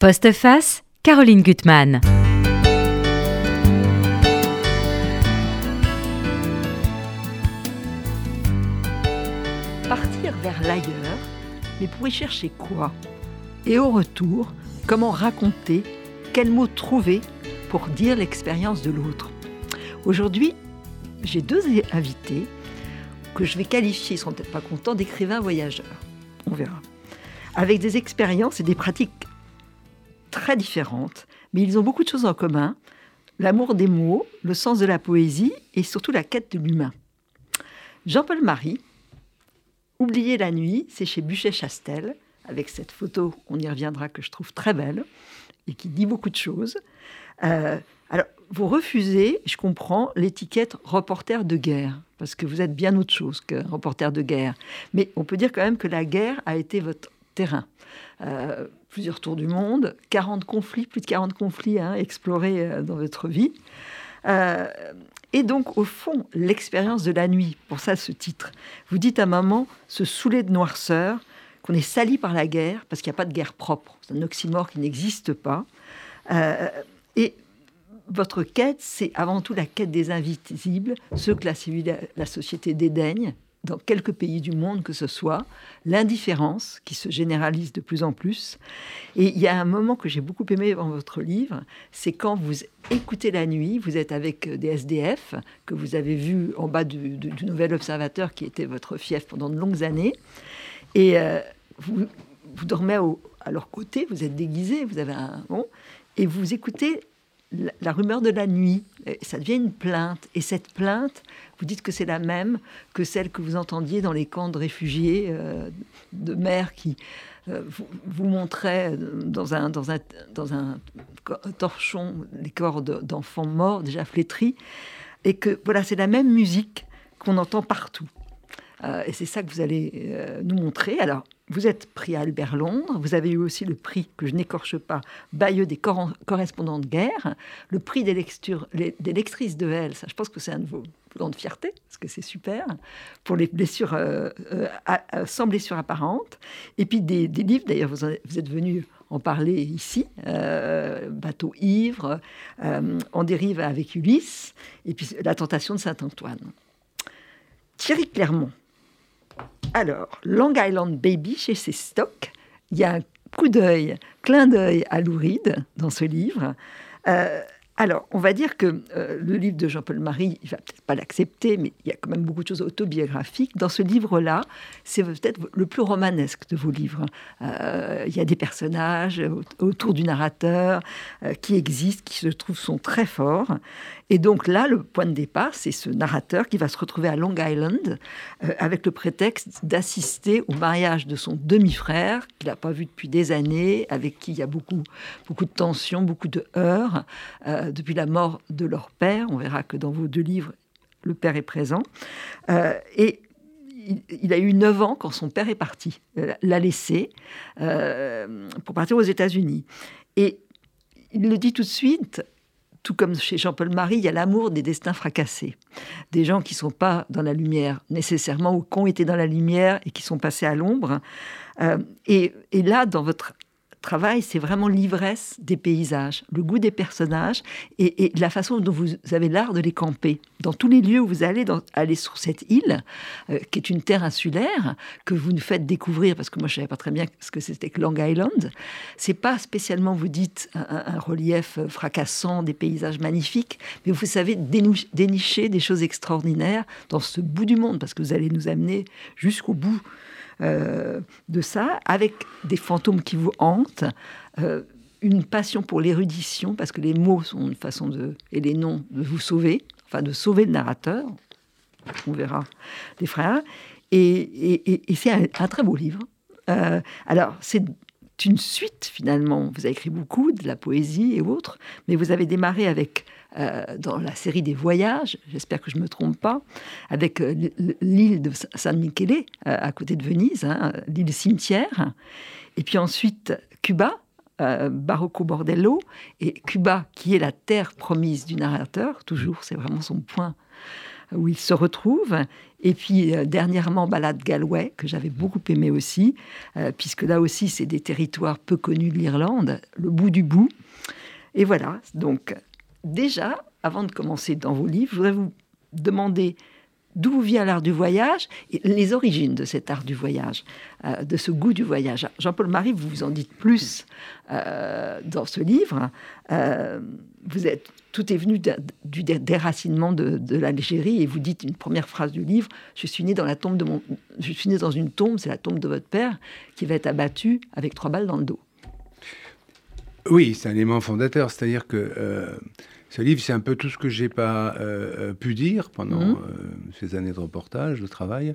Postface, Caroline Gutmann. Partir vers l'ailleurs, mais pour y chercher quoi? Et au retour, comment raconter? Quels mots trouver pour dire l'expérience de l'autre? Aujourd'hui, j'ai deux invités que je vais qualifier, ils seront peut-être pas contents, d'écrivains voyageurs. On verra. Avec des expériences et des pratiques très différentes, mais ils ont beaucoup de choses en commun. L'amour des mots, le sens de la poésie et surtout la quête de l'humain. Jean-Paul Marie, Oublier la nuit, c'est chez Buchet-Chastel, avec cette photo, on y reviendra, que je trouve très belle et qui dit beaucoup de choses. Euh, alors, vous refusez, je comprends, l'étiquette reporter de guerre, parce que vous êtes bien autre chose que reporter de guerre. Mais on peut dire quand même que la guerre a été votre terrain. Euh, plusieurs tours du monde, 40 conflits, plus de 40 conflits hein, explorés euh, dans votre vie. Euh, et donc, au fond, l'expérience de la nuit, pour ça ce titre. Vous dites à maman, se saouler de noirceur, qu'on est sali par la guerre, parce qu'il n'y a pas de guerre propre. C'est un oxymore qui n'existe pas. Euh, et votre quête, c'est avant tout la quête des invisibles, ceux que la société dédaigne, dans quelques pays du monde que ce soit, l'indifférence qui se généralise de plus en plus. Et il y a un moment que j'ai beaucoup aimé dans votre livre, c'est quand vous écoutez la nuit, vous êtes avec des SDF que vous avez vus en bas du, Nouvel Observateur qui était votre fief pendant de longues années, et euh, vous, vous dormez à leur côté, vous êtes déguisé, vous avez un bon, et vous écoutez la, rumeur de la nuit. Ça devient une plainte. Et cette plainte, vous dites que c'est la même que celle que vous entendiez dans les camps de réfugiés euh, de mer qui euh, vous, montraient dans un, dans, un, dans un torchon les corps d'enfants morts, déjà flétris. Et que voilà, c'est la même musique qu'on entend partout. Euh, et c'est ça que vous allez nous montrer. Alors, vous êtes pris à Albert Londres, vous avez eu aussi le prix, que je n'écorche pas, Bayeux des correspondants de guerre, le prix des, lectrices de L, ça je pense que c'est un de vos grandes fiertés, parce que c'est super, pour les blessures, euh, euh, sans blessures apparentes, et puis des, livres, d'ailleurs vous, êtes venu en parler ici, euh, Bateau ivre, En dérive avec Ulysse, et puis La tentation de Saint-Antoine. Thierry Clermont, alors, Long Island Baby chez ses stocks, il y a un coup d'œil, clin d'œil à Louride dans ce livre. Euh, alors, on va dire que euh, le livre de Jean-Paul Marie, il va peut-être pas l'accepter, mais il y a quand même beaucoup de choses autobiographiques. Dans ce livre-là, c'est peut-être le plus romanesque de vos livres. Euh, il y a des personnages autour du narrateur euh, qui existent, qui se trouvent sont très forts. Et donc là, le point de départ, c'est ce narrateur qui va se retrouver à Long Island avec le prétexte d'assister au mariage de son demi-frère qu'il n'a pas vu depuis des années, avec qui il y a beaucoup, beaucoup de tensions, beaucoup de heurts depuis la mort de leur père. On verra que dans vos deux livres, le père est présent. Euh, et il, a eu 9 ans quand son père est parti, euh, l'a laissé euh, pour partir aux États-Unis. Et il le dit tout de suite, tout comme chez Jean-Paul Marie, il y a l'amour des destins fracassés. Des gens qui ne sont pas dans la lumière nécessairement, ou qui ont été dans la lumière et qui sont passés à l'ombre. et, et, là, dans votre travail, c'est vraiment l'ivresse des paysages, le goût des personnages et, la façon dont vous avez l'art de les camper. Dans tous les lieux où vous allez dans, aller sur cette île, euh, qui est une terre insulaire, que vous nous faites découvrir, parce que moi je ne savais pas très bien ce que c'était que Long Island, c'est pas spécialement, vous dites, un, relief fracassant, des paysages magnifiques, mais vous savez dénicher des choses extraordinaires dans ce bout du monde, parce que vous allez nous amener jusqu'au bout euh, de ça, avec des fantômes qui vous hantent, euh, une passion pour l'érudition, parce que les mots sont une façon de, et les noms, de vous sauver, enfin de sauver le narrateur. On verra les frères. Et, c'est un, très beau livre. Euh, alors, c'est une suite finalement. Vous avez écrit beaucoup de la poésie et autres, mais vous avez démarré avec euh, dans la série des voyages, j'espère que je ne me trompe pas, avec euh, l'île de San Michele, euh, à côté de Venise, hein, l'île cimetière, et puis ensuite Cuba, Barocco Bordello, et Cuba qui est la terre promise du narrateur, toujours, c'est vraiment son point où ils se retrouvent. Et puis dernièrement, Balade Galway, que j'avais beaucoup aimé aussi, puisque là aussi, c'est des territoires peu connus de l'Irlande, le bout du bout. Et voilà, donc déjà, avant de commencer dans vos livres, je voudrais vous demander d'où vient l'art du voyage et les origines de cet art du voyage, euh, de ce goût du voyage. Jean-Paul Marie, vous vous en dites plus euh, dans ce livre. Euh, vous êtes, tout est venu du déracinement de, l'Algérie et vous dites une première phrase du livre Je suis né dans la tombe de mon, je suis né dans une tombe, c'est la tombe de votre père qui va être abattu avec trois balles dans le dos. Oui, c'est un élément fondateur, c'est-à-dire que ce livre, c'est un peu tout ce que j'ai pas euh, euh, pu dire pendant mhm. euh, ces années de reportage, de travail,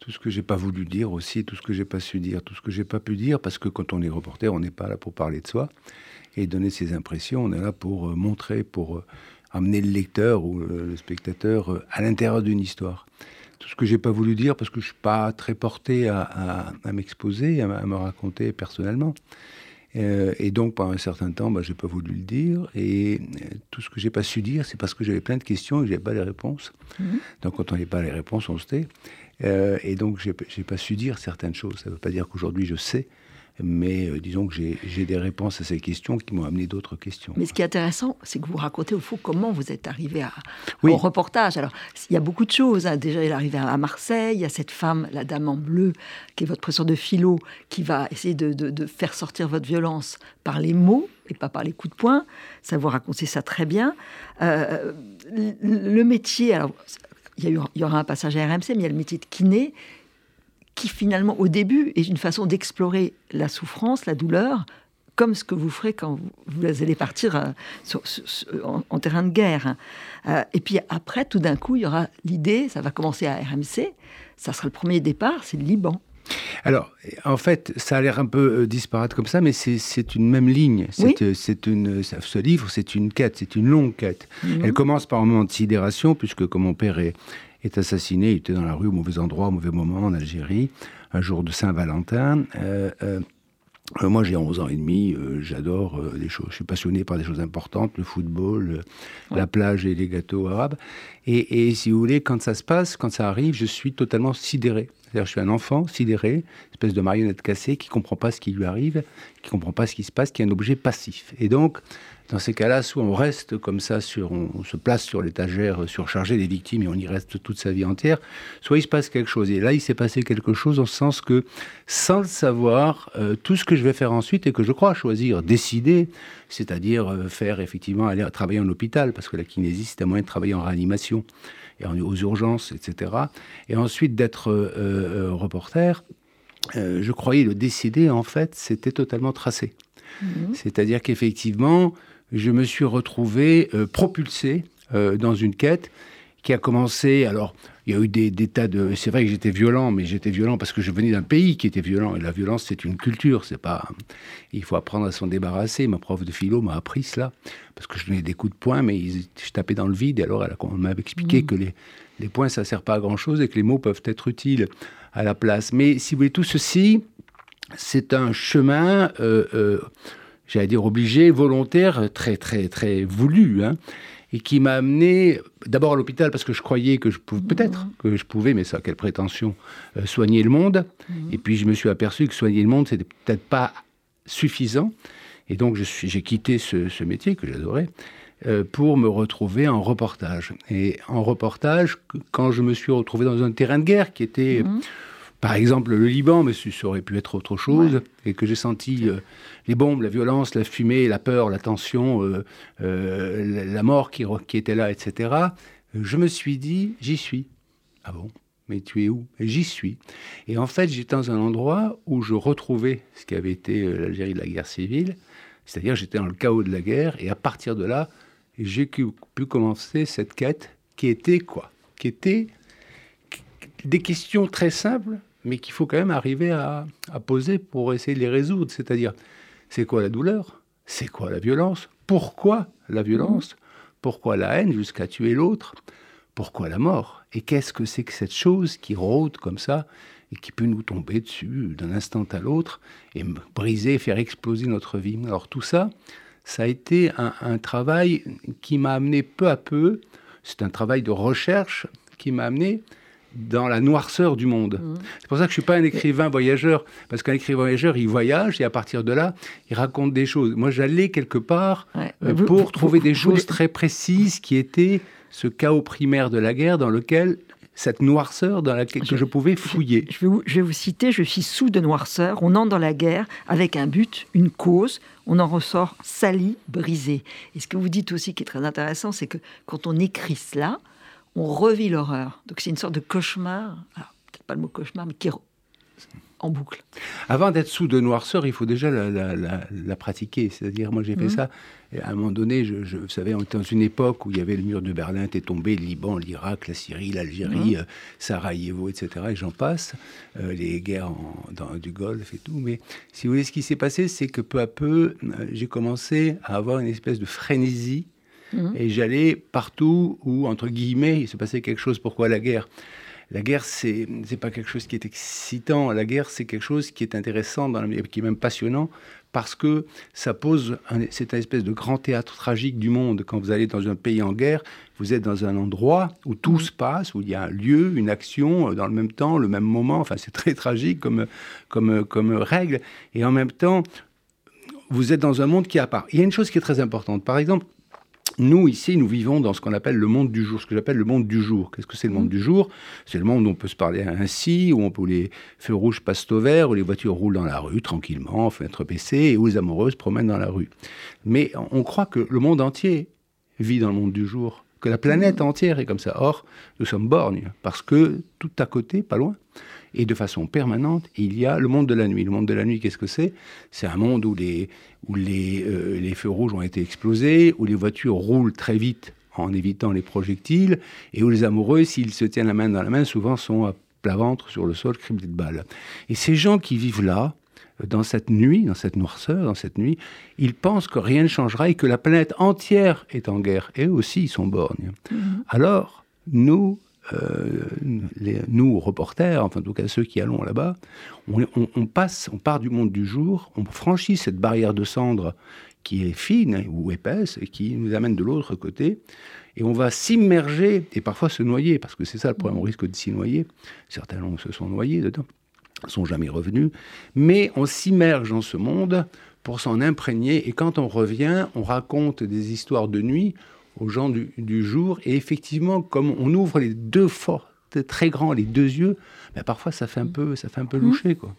tout ce que j'ai pas voulu dire aussi, tout ce que j'ai pas su dire, tout ce que j'ai pas pu dire, parce que quand on est reporter, on n'est pas là pour parler de soi et donner ses impressions, on est là pour montrer, pour amener le lecteur ou le spectateur à l'intérieur d'une histoire. Tout ce que j'ai pas voulu dire, parce que je suis pas très porté à, m'exposer, à, me raconter personnellement. Euh, et donc, pendant un certain temps, bah, je n'ai pas voulu le dire. Et euh, tout ce que j'ai pas su dire, c'est parce que j'avais plein de questions et que je n'avais pas les réponses. Mhm. Donc, quand on n'avait pas les réponses, on se tait. Euh, et donc, je n'ai pas su dire certaines choses. Ça ne veut pas dire qu'aujourd'hui, je sais mais euh, disons que j'ai des réponses à ces questions qui m'ont amené d'autres questions. Mais ce qui est intéressant, c'est que vous racontez au fond comment vous êtes arrivé à, au reportage. Alors, il y a beaucoup de choses. Hein. Déjà, il est arrivé à Marseille, il y a cette femme, la dame en bleu, qui est votre professeur de philo, qui va essayer de, faire sortir votre violence par les mots et pas par les coups de poing. Ça, vous racontez ça très bien. Euh, le métier, alors, il y aura un passage à RMC, mais il y a le métier de kiné qui finalement au début est une façon d'explorer la souffrance, la douleur, comme ce que vous ferez quand vous, allez partir euh, en, terrain de guerre. Euh, et puis après, tout d'un coup, il y aura l'idée, ça va commencer à RMC, ça sera le premier départ, c'est le Liban. Alors, en fait, ça a l'air un peu euh, disparate comme ça, mais c'est une même ligne. C'est une, ce livre, c'est une quête, c'est une longue quête. Mhm. Elle commence par un moment de sidération, puisque comme mon père est, est assassiné. Il était dans la rue au mauvais endroit, au mauvais moment en Algérie, un jour de Saint-Valentin. Euh, euh, euh, moi, j'ai 11 ans et demi, j'adore les choses. Je suis passionné par des choses importantes, le football, la plage et les gâteaux arabes. Et, et, si vous voulez, quand ça se passe, quand ça arrive, je suis totalement sidéré. C'est-à-dire, je suis un enfant sidéré, espèce de marionnette cassée qui comprend pas ce qui lui arrive, qui comprend pas ce qui se passe, qui est un objet passif. Et donc, dans ces cas-là, soit on reste comme ça, sur, on, se place sur l'étagère surchargée des victimes et on y reste toute sa vie entière, soit il se passe quelque chose. Et là, il s'est passé quelque chose en ce sens que, sans le savoir, euh, tout ce que je vais faire ensuite et que je crois choisir, décider, c'est-à-dire euh, faire effectivement aller travailler en hôpital, parce que la kinésie, c'est un moyen de travailler en réanimation et aux urgences, etc. Et ensuite d'être euh, reporter, je croyais le décider, en fait, c'était totalement tracé. Mmh. C'est-à-dire qu'effectivement, je me suis retrouvé euh, propulsé euh, dans une quête qui a commencé. Alors, il y a eu des, tas de. C'est vrai que j'étais violent, mais j'étais violent parce que je venais d'un pays qui était violent. Et la violence, c'est une culture. C'est pas. Il faut apprendre à s'en débarrasser. Ma prof de philo m'a appris cela parce que je donnais des coups de poing, mais je tapais dans le vide. Et alors, elle, on m'avait expliqué mmh. que les, les poings, ça sert pas à grand chose et que les mots peuvent être utiles à la place. Mais si vous voulez, tout ceci, c'est un chemin. Euh, j'allais dire obligé, volontaire, très, très, très voulu, hein, et qui m'a amené d'abord à l'hôpital parce que je croyais que je pouvais, peut-être mmh. que je pouvais, mais ça, quelle prétention, euh, soigner le monde. Mmh. Et puis je me suis aperçu que soigner le monde, c'était peut-être pas suffisant. Et donc j'ai quitté ce, métier que j'adorais euh, pour me retrouver en reportage. Et en reportage, quand je me suis retrouvé dans un terrain de guerre qui était... Mmh par exemple le Liban, mais ça aurait pu être autre chose, et que j'ai senti euh, les bombes, la violence, la fumée, la peur, la tension, euh, euh, la mort qui, était là, etc., je me suis dit, j'y suis. Ah bon? Mais tu es où? J'y suis. Et en fait, j'étais dans un endroit où je retrouvais ce qui avait été l'Algérie de la guerre civile, c'est-à-dire j'étais dans le chaos de la guerre, et à partir de là, j'ai pu commencer cette quête qui était quoi? Qui était des questions très simples mais qu'il faut quand même arriver à, poser pour essayer de les résoudre. C'est-à-dire, c'est quoi la douleur? C'est quoi la violence? Pourquoi la violence? Pourquoi la haine jusqu'à tuer l'autre? Pourquoi la mort? Et qu'est-ce que c'est que cette chose qui rôde comme ça et qui peut nous tomber dessus d'un instant à l'autre et briser, faire exploser notre vie? Alors tout ça, ça a été un travail qui m'a amené peu à peu, c'est un travail de recherche qui m'a amené dans la noirceur du monde. Mmh. C'est pour ça que je suis pas un écrivain voyageur, parce qu'un écrivain voyageur, il voyage et à partir de là, il raconte des choses. Moi, j'allais quelque part euh, pour trouver des choses très précises qui étaient ce chaos primaire de la guerre dans lequel cette noirceur dans laquelle je, je pouvais fouiller. Je, vais vous, je vais vous citer, je suis sous de noirceur, on entre dans la guerre avec un but, une cause, on en ressort sali, brisé. Et ce que vous dites aussi qui est très intéressant, c'est que quand on écrit cela, on revit l'horreur. Donc c'est une sorte de cauchemar, peut-être pas le mot cauchemar, mais qui est en boucle. Avant d'être sous de noirceur, il faut déjà la, pratiquer. C'est-à-dire, moi j'ai fait mmh. ça, et à un moment donné, je, vous savez, on était dans une époque où il y avait le mur de Berlin était tombé, le Liban, l'Irak, la Syrie, l'Algérie, mmh. euh, Sarajevo, etc. Et j'en passe, euh, les guerres dans, du Golfe et tout. Mais si vous voulez, ce qui s'est passé, c'est que peu à peu, euh, j'ai commencé à avoir une espèce de frénésie Mhm. Et j'allais partout où, entre guillemets, il se passait quelque chose. Pourquoi la guerre? La guerre, c'est n'est pas quelque chose qui est excitant. La guerre, c'est quelque chose qui est intéressant, dans la, qui est même passionnant, parce que ça pose, c'est un espèce de grand théâtre tragique du monde. Quand vous allez dans un pays en guerre, vous êtes dans un endroit où tout mhm. se passe, où il y a un lieu, une action, euh, dans le même temps, le même moment. Enfin, c'est très tragique comme, comme, comme règle. Et en même temps, vous êtes dans un monde qui est à part. Il y a une chose qui est très importante. Par exemple, nous, ici, nous vivons dans ce qu'on appelle le monde du jour, ce que j'appelle le monde du jour. Qu'est-ce que c'est le monde mmh. du jour? C'est le monde où on peut se parler ainsi, où, on peut, les feux rouges passent au vert, où les voitures roulent dans la rue tranquillement, fenêtre baissée, et où les amoureuses promènent dans la rue. Mais on croit que le monde entier vit dans le monde du jour, que la planète mmh. entière est comme ça. Or, nous sommes borgnes, parce que tout à côté, pas loin, et de façon permanente, il y a le monde de la nuit. Le monde de la nuit, qu'est-ce que c'est? C'est un monde où, les, où les, euh, les feux rouges ont été explosés, où les voitures roulent très vite en évitant les projectiles, et où les amoureux, s'ils se tiennent la main dans la main, souvent sont à plat ventre sur le sol, criblés de balles. Et ces gens qui vivent là, dans cette nuit, dans cette noirceur, dans cette nuit, ils pensent que rien ne changera et que la planète entière est en guerre. Et eux aussi, ils sont borgnes. Mm-hmm. Alors, nous, euh, nous, reporters, enfin en tout cas ceux qui allons là-bas, on, passe, on part du monde du jour, on franchit cette barrière de cendre qui est fine ou épaisse et qui nous amène de l'autre côté, et on va s'immerger et parfois se noyer, parce que c'est ça le problème, on risque de s'y noyer. Certains se sont noyés dedans, sont jamais revenus, mais on s'immerge dans ce monde pour s'en imprégner, et quand on revient, on raconte des histoires de nuit aux gens du, jour. Et effectivement, comme on ouvre les deux fortes, très grands, les deux yeux, ben parfois ça fait un peu, ça fait un peu mmh. loucher, quoi.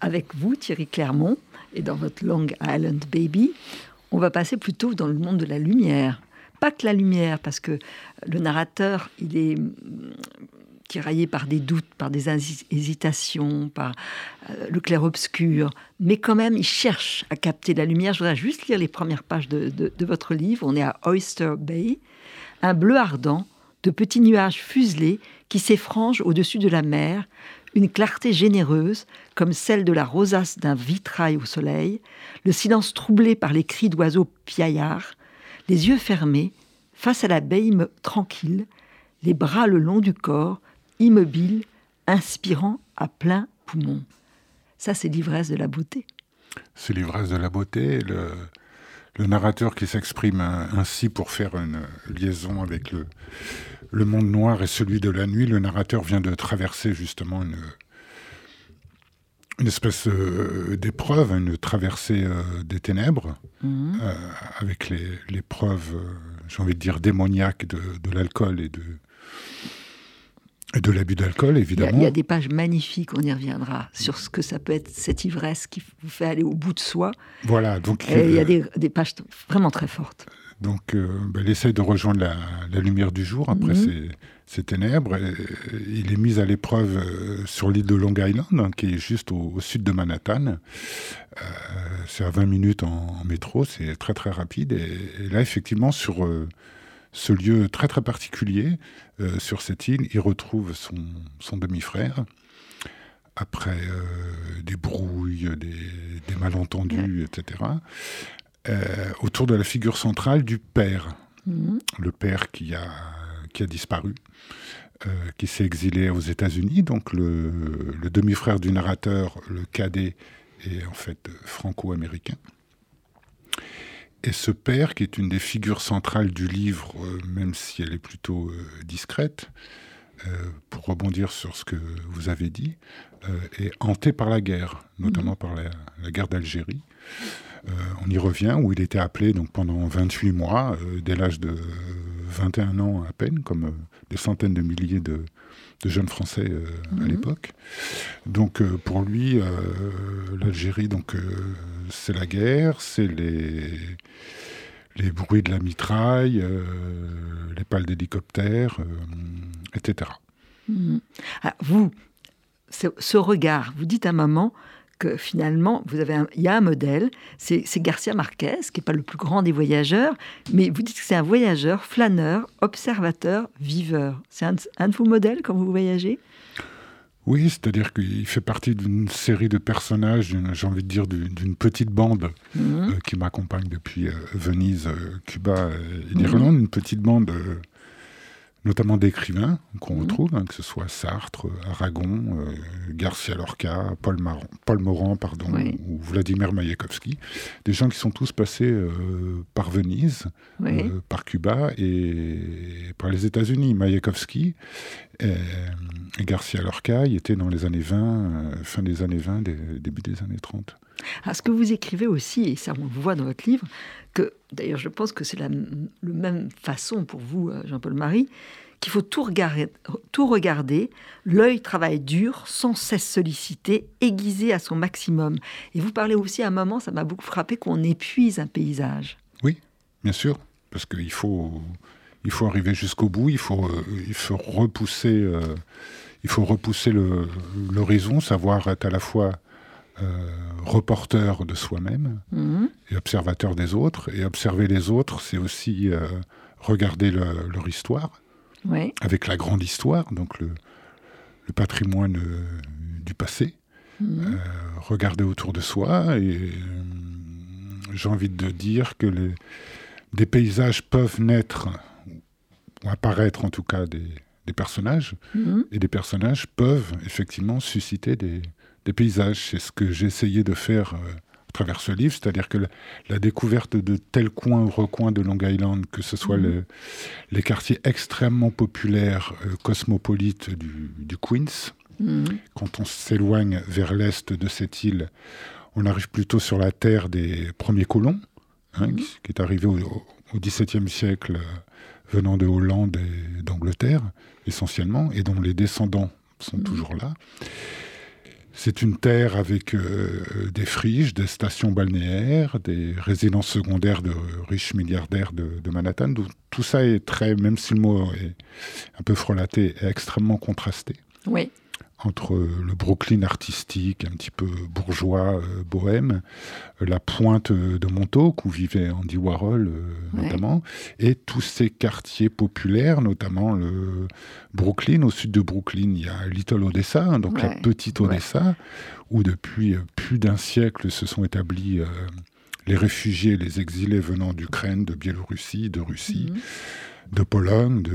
Avec vous, Thierry Clermont, et dans votre Long Island Baby, on va passer plutôt dans le monde de la lumière. Pas que la lumière, parce que le narrateur, il est tiraillé par des doutes, par des hésitations, par euh, le clair-obscur, mais quand même, il cherche à capter la lumière. Je voudrais juste lire les premières pages de, votre livre. On est à Oyster Bay, un bleu ardent, de petits nuages fuselés qui s'effrangent au-dessus de la mer, une clarté généreuse, comme celle de la rosace d'un vitrail au soleil, le silence troublé par les cris d'oiseaux piaillards, les yeux fermés, face à la baie tranquille, les bras le long du corps, immobile, inspirant à plein poumon. Ça, c'est l'ivresse de la beauté. C'est l'ivresse de la beauté. Le, narrateur qui s'exprime ainsi pour faire une liaison avec le, le monde noir et celui de la nuit, le narrateur vient de traverser justement une, une espèce euh, d'épreuve, une traversée euh, des ténèbres, mhm. euh, avec les, preuves, j'ai envie de dire, démoniaques de, de l'alcool et de, et de l'abus d'alcool, évidemment. Il y, a, des pages magnifiques, on y reviendra, sur ce que ça peut être cette ivresse qui vous fait aller au bout de soi. Voilà, donc... il y a euh, des, pages vraiment très fortes. Donc, euh, ben, il essaie de rejoindre la, lumière du jour après mhm. ces, ténèbres. il est mis à l'épreuve euh, sur l'île de Long Island, hein, qui est juste au, sud de Manhattan. c'est à 20 minutes en, métro, c'est très très rapide. Et, et, là, effectivement, sur ce lieu très très particulier euh, sur cette île. Il retrouve son, demi-frère après euh, des brouilles, des, malentendus, etc. Euh, autour de la figure centrale du père, mhm. le père qui a, qui a disparu. qui s'est exilé aux États-Unis. Donc le, le demi-frère du narrateur, le cadet, est en fait franco-américain. Et, ce père, qui est une des figures centrales du livre, même si elle est plutôt discrète, pour rebondir sur ce que vous avez dit, est hanté par la guerre, notamment mhm. par la, guerre d'Algérie. on y revient, où il était appelé donc, pendant 28 mois, dès l'âge de 21 ans à peine, comme des centaines de milliers de, de jeunes Français euh, à mhm. l'époque. Donc euh, pour lui, euh, l'Algérie, donc c'est la guerre, c'est les les bruits de la mitraille, les pales d'hélicoptères, etc. Mhm. Ah, vous, ce regard, vous dites à maman, que finalement, vous avez il y a un modèle, c'est Garcia Marquez, qui n'est pas le plus grand des voyageurs, mais vous dites que c'est un voyageur, flâneur, observateur, viveur. C'est un, de vos modèles quand vous voyagez? Oui, c'est-à-dire qu'il fait partie d'une série de personnages, j'ai envie de dire d'une petite bande mmh. euh, qui m'accompagne depuis euh, Venise, euh, Cuba et l'Irlande, mmh. une petite bande notamment d'écrivains qu'on mhm. retrouve, hein, que ce soit Sartre, Aragon, euh, Garcia Lorca, Paul, Paul Morand pardon, ou Vladimir Mayakovsky, des gens qui sont tous passés euh, par Venise, euh, par Cuba et par les États-Unis. Mayakovsky et, Garcia Lorca, il était dans les années 20, fin des années 20, début des années 30. Ah, ce que vous écrivez aussi, et ça on le voit dans votre livre, que d'ailleurs je pense que c'est la, même façon pour vous, euh, Jean-Paul Marie, qu'il faut tout regarder, tout regarder l'œil travaille dur, sans cesse sollicité, aiguisé à son maximum. Et vous parlez aussi à un moment, ça m'a beaucoup frappé, qu'on épuise un paysage. Oui, bien sûr, parce qu'il faut, il faut arriver jusqu'au bout, il faut, euh, il faut repousser, euh, il faut repousser l'horizon, savoir être à la fois euh, reporter de soi-même mhm. et observateur des autres. Et observer les autres, c'est aussi euh, regarder leur histoire, avec la grande histoire, donc le, patrimoine euh, du passé. Mhm. regarder autour de soi et j'ai envie de dire que les, des paysages peuvent naître apparaître en tout cas des, personnages mhm. et des personnages peuvent effectivement susciter des, des paysages. C'est ce que j'ai essayé de faire euh, à travers ce livre, c'est-à-dire que la, découverte de tel coin ou recoin de Long Island, que ce soit mhm. les quartiers extrêmement populaires, euh, cosmopolites du, Queens, mhm. quand on s'éloigne vers l'est de cette île, on arrive plutôt sur la terre des premiers colons, hein, qui, est arrivé au, XVIIe siècle euh, venant de Hollande et d'Angleterre, essentiellement, et dont les descendants sont toujours là. C'est une terre avec euh, des friches, des stations balnéaires, des résidences secondaires de riches milliardaires de, Manhattan. tout ça est très, même si le mot est un peu frelaté, est extrêmement contrasté. Oui entre le Brooklyn artistique, un petit peu bourgeois, euh, bohème, euh, la pointe de Montauk, où vivait Andy Warhol euh, notamment, et tous ces quartiers populaires, notamment le Brooklyn. Au sud de Brooklyn, il y a Little Odessa, hein, donc la petite Odessa, où depuis plus d'un siècle se sont établis les réfugiés, les exilés venant d'Ukraine, de Biélorussie, de Russie. Mhm de Pologne, de,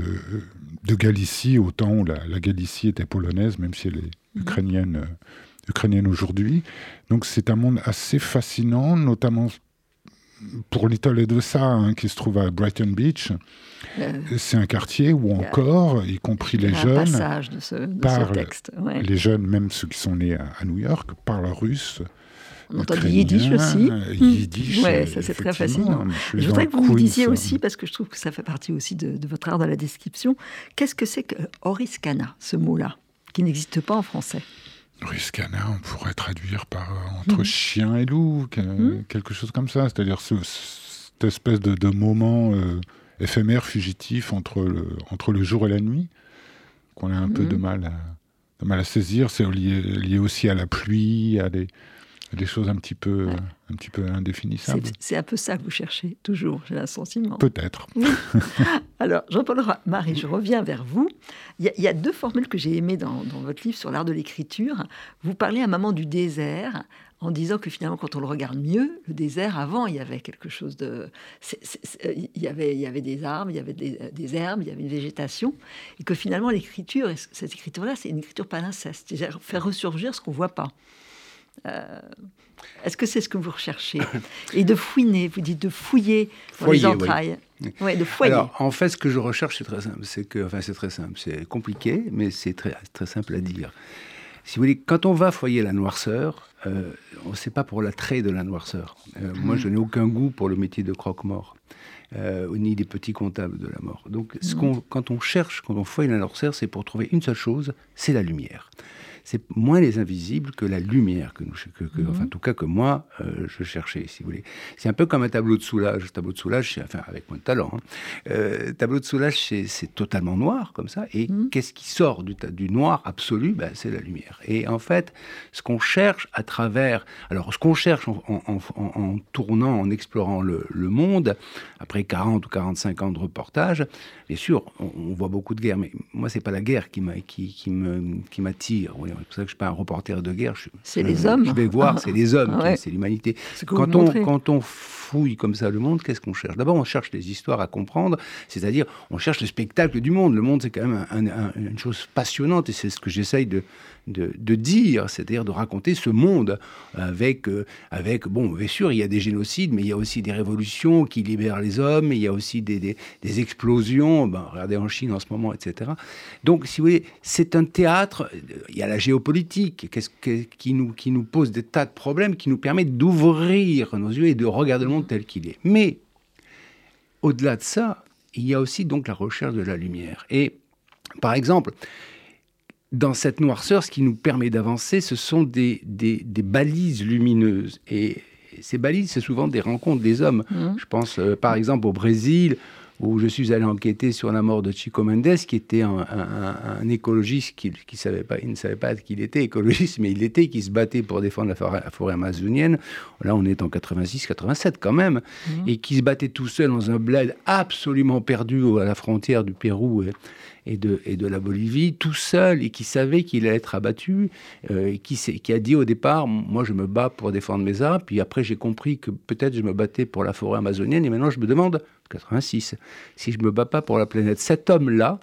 de Galicie, au temps où la, Galicie était polonaise, même si elle est mhm. ukrainienne, euh, ukrainienne aujourd'hui. Donc c'est un monde assez fascinant, notamment pour Little Odessa, hein, qui se trouve à Brighton Beach. Euh, c'est un quartier où encore, y compris les jeunes, de ce, de texte, les jeunes, même ceux qui sont nés à, à New York, parlent russe. On entend du yiddish aussi. Yiddish, hmm. ouais, ça c'est très fascinant. Je voudrais que vous me disiez aussi, parce que je trouve que ça fait partie aussi de, votre art de la description, qu'est-ce que c'est que Oriskana, ce mot-là, qui n'existe pas en français? Oriskana, on pourrait traduire par euh, entre hmm. chien et loup, hmm. quelque chose comme ça. C'est-à-dire cette espèce de, moment euh, éphémère, fugitif entre le, entre le jour et la nuit, qu'on a un peu de mal à, de mal à saisir. C'est lié, lié, aussi à la pluie, à des, des choses un petit peu, un petit peu indéfinissables. C'est un peu ça que vous cherchez toujours, j'ai l'assentiment. Peut-être. Alors, Jean-Paul Marie, je reviens vers vous. Il y, a, deux formules que j'ai aimées dans, votre livre sur l'art de l'écriture. Vous parlez à un moment du désert en disant que finalement, quand on le regarde mieux, le désert, avant, il y avait quelque chose de... il, y avait, il y avait des arbres, il y avait des, herbes, il y avait une végétation, et que finalement, l'écriture, cette écriture-là, c'est une écriture palinceste, c'est-à-dire faire ressurgir ce qu'on ne voit pas. Est-ce que c'est ce que vous recherchez Et de fouiner, vous dites de fouiller dans les entrailles. Oui. de foyer. Alors, en fait, ce que je recherche, c'est très simple. C'est que, enfin, c'est très simple. C'est compliqué, mais c'est très, très simple à dire. Si vous voulez, quand on va foyer la noirceur, euh, on ne sait pas pour l'attrait de la noirceur. Euh, moi, je n'ai aucun goût pour le métier de croque-mort. Euh, ni des petits comptables de la mort. Donc, ce qu'on, quand on cherche, quand on foye la noirceur, c'est pour trouver une seule chose, c'est la lumière c'est moins les invisibles que la lumière que nous, que, que, enfin, en tout cas que moi, euh, je cherchais, si vous voulez. C'est un peu comme un tableau de soulage. Tableau de soulage, enfin, avec moins de talent. Hein. Euh, tableau de soulage, c'est totalement noir, comme ça. Et mhm. qu'est-ce qui sort du, du noir absolu? Ben, C'est la lumière. Et en fait, ce qu'on cherche à travers. Alors, ce qu'on cherche en, en, tournant, en explorant le, le, monde, après 40 ou 45 ans de reportage, bien sûr, on, voit beaucoup de guerres, mais moi, c'est pas la guerre qui m'attire. Qui, qui c'est pour ça que je suis pas un reporter de guerre. C'est les hommes. Je vais voir, c'est les hommes, c'est l'humanité. Quand on, quand on fouille comme ça le monde, qu'est-ce qu'on cherche? D'abord, on cherche des histoires à comprendre, c'est-à-dire on cherche le spectacle du monde. Le monde, c'est quand même une chose passionnante et c'est ce que j'essaye de, de, dire, c'est-à-dire de raconter ce monde avec, euh, avec, bon, bien sûr, il y a des génocides, mais il y a aussi des révolutions qui libèrent les hommes, il y a aussi des, des, explosions, ben, regardez en Chine en ce moment, etc. Donc, si vous voulez, c'est un théâtre, il y a la géopolitique qui, nous, qui nous pose des tas de problèmes, qui nous permet d'ouvrir nos yeux et de regarder le monde tel qu'il est. Mais, au-delà de ça, il y a aussi donc la recherche de la lumière. Et, par exemple, dans cette noirceur, ce qui nous permet d'avancer, ce sont des, des, balises lumineuses. Et ces balises, c'est souvent des rencontres des hommes. Mmh. Je pense euh, par exemple au Brésil, où je suis allé enquêter sur la mort de Chico Mendes, qui était un, écologiste qui, qui, savait pas, il ne savait pas qu'il était écologiste, mais il l'était, qui se battait pour défendre la forêt, forêt, amazonienne. Là, on est en 86-87 quand même, mmh. et qui se battait tout seul dans un bled absolument perdu à la frontière du Pérou et de, et de la Bolivie, tout seul, et qui savait qu'il allait être abattu, euh, et qui, a dit au départ, moi je me bats pour défendre mes arbres, puis après j'ai compris que peut-être je me battais pour la forêt amazonienne, et maintenant je me demande, 86, si je me bats pas pour la planète. Cet homme-là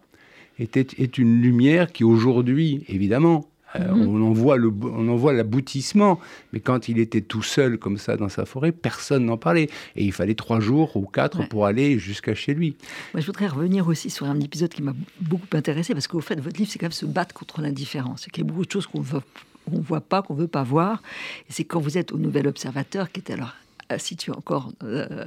était, est une lumière qui aujourd'hui, évidemment, euh, mhm. on, en voit le, on en voit l'aboutissement, mais quand il était tout seul comme ça dans sa forêt, personne n'en parlait. Et il fallait trois jours ou quatre pour aller jusqu'à chez lui. Moi, je voudrais revenir aussi sur un épisode qui m'a beaucoup intéressé, parce qu'au fait, votre livre, c'est quand même se battre contre l'indifférence. Il y a beaucoup de choses qu'on ne voit pas, qu'on ne veut pas voir. Et c'est quand vous êtes au Nouvel Observateur, qui est alors situé encore... Euh,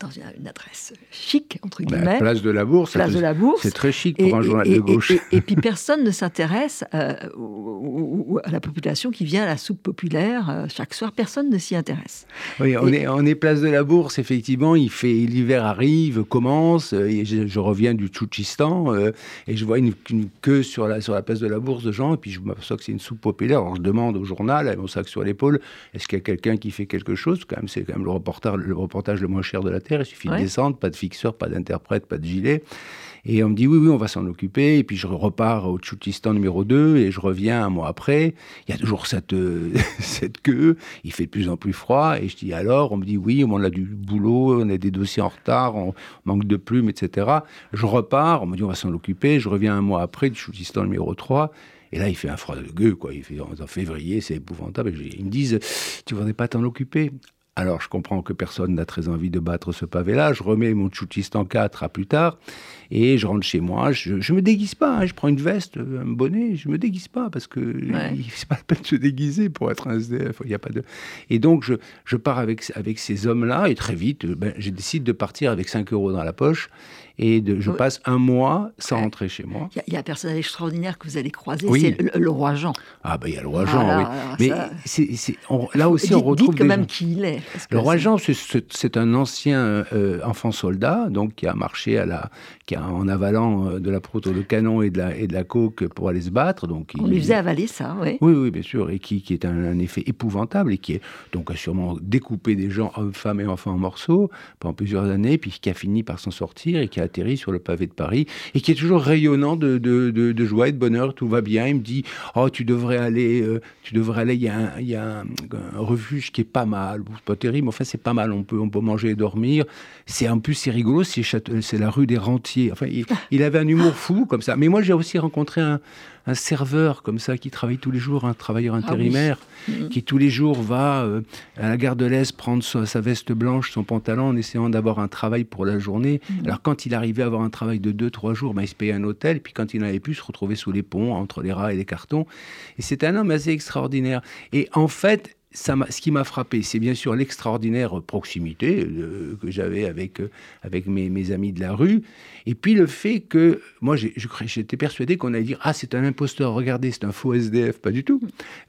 dans une adresse chic, entre bah, guillemets. place de la Bourse. Place de la Bourse. C'est très chic pour un journal de gauche. Et, puis personne ne s'intéresse euh, à la population qui vient à la soupe populaire euh, chaque soir. Personne ne s'y intéresse. Oui, on, est, on est place de la Bourse, effectivement. Il fait l'hiver arrive, commence. Euh, et je, reviens du Tchoutchistan et je vois une, queue sur la, sur la place de la Bourse de gens. Et puis je m'aperçois que c'est une soupe populaire. Alors je demande au journal, avec mon sac sur l'épaule, est-ce qu'il y a quelqu'un qui fait quelque chose? Quand même, c'est quand même le reportage, le reportage le moins cher de la il suffit de descendre, pas de fixeur, pas d'interprète, pas de gilet. Et on me dit oui, oui, on va s'en occuper. Et puis je repars au Tchoutistan numéro 2 et je reviens un mois après. Il y a toujours cette, cette queue. Il fait de plus en plus froid. Et je dis alors, on me dit oui, on a du boulot, on a des dossiers en retard, on manque de plumes, etc. Je repars, on me dit on va s'en occuper. Je reviens un mois après du Tchoutistan numéro 3. Et là, il fait un froid de gueux, quoi. Il fait en février, c'est épouvantable. ils me disent, tu voudrais pas t'en occuper? Alors je comprends que personne n'a très envie de battre ce pavé-là. Je remets mon en 4 à plus tard et je rentre chez moi. Je, ne me déguise pas. Hein. Je prends une veste, un bonnet. Je me déguise pas parce que c'est pas la peine de se déguiser pour être un SDF. Il y a pas de. Et donc je, je pars avec avec ces hommes-là et très vite, ben, je décide de partir avec 5 euros dans la poche et de, je passe un mois sans rentrer chez moi. Il y, a un personnage extraordinaire que vous allez croiser, c'est le, roi Jean. Ah ben il y a le roi Jean, oui. Mais là aussi on retrouve quand même qui il est. Le roi Jean, c'est un ancien euh, enfant soldat, donc qui a marché à la, qui a, en avalant euh, de la proto de canon et de la, et de la coke pour aller se battre. Donc on lui faisait avaler ça, oui. Oui, oui, bien sûr, et qui, qui est un, effet épouvantable et qui est donc a sûrement découpé des gens, hommes, femmes et enfants en morceaux pendant plusieurs années, puis qui a fini par s'en sortir et qui a sur le pavé de Paris et qui est toujours rayonnant de, de, de, joie et de bonheur. Tout va bien. Il me dit Oh, tu devrais aller, euh, tu devrais aller. Il y a, un, il y a un, refuge qui est pas mal. pas terrible, mais enfin, c'est pas mal. On peut, on peut manger et dormir. C'est en plus, c'est rigolo. C'est, la rue des Rentiers. Enfin, il, avait un humour fou comme ça. Mais moi, j'ai aussi rencontré un, un serveur comme ça qui travaille tous les jours, un travailleur ah intérimaire, mm. qui tous les jours va euh, à la gare de l'Est prendre sa, veste blanche, son pantalon, en essayant d'avoir un travail pour la journée. Mm. Alors quand il arrivait à avoir un travail de 2-3 jours, ben, il se payait un hôtel, puis quand il n'avait plus, se retrouvait sous les ponts, entre les rats et les cartons. Et c'est un homme assez extraordinaire. Et en fait, ce qui m'a frappé, c'est bien sûr l'extraordinaire proximité euh, que j'avais avec, euh, avec mes, amis de la rue, et puis le fait que, moi j'étais persuadé qu'on allait dire, ah c'est un imposteur, regardez, c'est un faux SDF, pas du tout.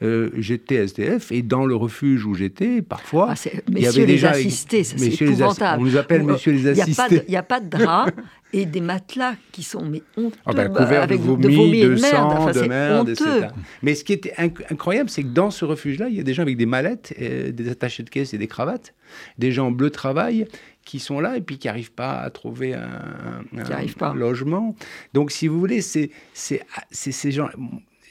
Euh, j'étais SDF, et dans le refuge où j'étais, parfois, ah, il y avait déjà... assistés, ça c'est épouvantable. on nous appelle messieurs les assistés. Il n'y a, pas de drap, et des matelas qui sont mais honteux, ah ben, avec de vomi, de, sang, de merde, etc. Mais ce qui était incroyable, c'est que dans ce refuge-là, il y a des gens avec des mallettes, euh, des attachés de caisse et des cravates, des gens bleu travail qui sont là et puis qui n'arrivent pas à trouver un, logement. Donc, si vous voulez, c'est ces gens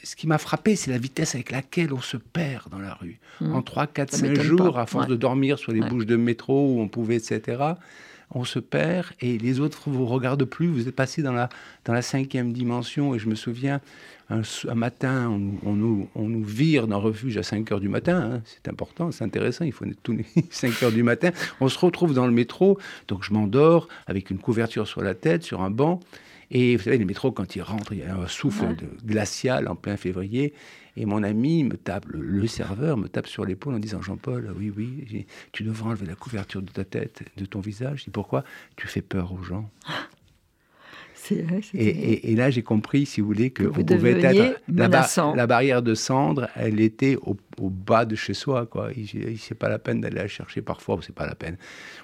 ce qui m'a frappé, c'est la vitesse avec laquelle on se perd dans la rue. Mmh. En 3, 4, 5 jours, à force de dormir sur les bouches de métro où on pouvait, etc on se perd et les autres vous regardent plus. Vous êtes passé dans la, dans la cinquième dimension. Et je me souviens, un, matin, on, nous, on nous vire d'un refuge à 5 heures du matin. Hein. C'est important, c'est intéressant. Il faut être tous les 5 heures du matin. On se retrouve dans le métro. Donc je m'endors avec une couverture sur la tête, sur un banc. Et vous savez, les métros, quand ils rentrent, il y a un souffle glacial en plein février. Et mon ami me tape, le, serveur me tape sur l'épaule en disant Jean-Paul, oui, oui, tu devrais enlever la couverture de ta tête, de ton visage. Je pourquoi? Tu fais peur aux gens. Et, là, j'ai compris, si vous voulez, que, vous pouvait être la, la, barrière de cendre, elle était au, bas de chez soi. Quoi. C'est pas la peine d'aller la chercher parfois. C'est pas la peine.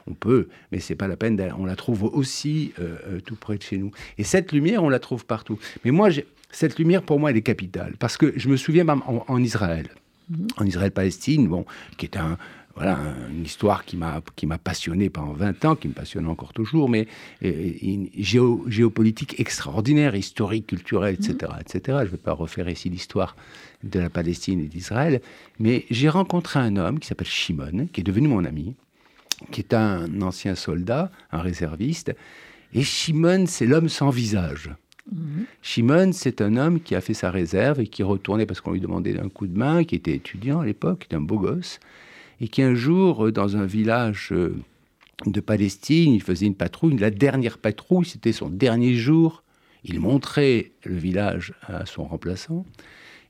On peut, mais c'est pas la peine. On la trouve aussi euh, euh, tout près de chez nous. Et cette lumière, on la trouve partout. Mais moi, cette lumière, pour moi, elle est capitale. Parce que je me souviens même en, Israël, mhm. en Israël-Palestine, bon, qui est un, voilà, une histoire qui m'a, qui m'a passionné pendant 20 ans, qui me passionne encore toujours, mais une géopolitique extraordinaire, historique, culturelle, etc. Etc. Je ne vais pas refaire ici l'histoire de la Palestine et d'Israël, mais j'ai rencontré un homme qui s'appelle Shimon, qui est devenu mon ami, qui est un ancien soldat, un réserviste, et Shimon, c'est l'homme sans visage. Mhm. Shimon, c'est un homme qui a fait sa réserve et qui retournait parce qu'on lui demandait un coup de main, qui était étudiant à l'époque, qui était un beau gosse, et qui un jour, euh, dans un village euh, de Palestine, il faisait une patrouille, la dernière patrouille, c'était son dernier jour, il montrait le village à son remplaçant,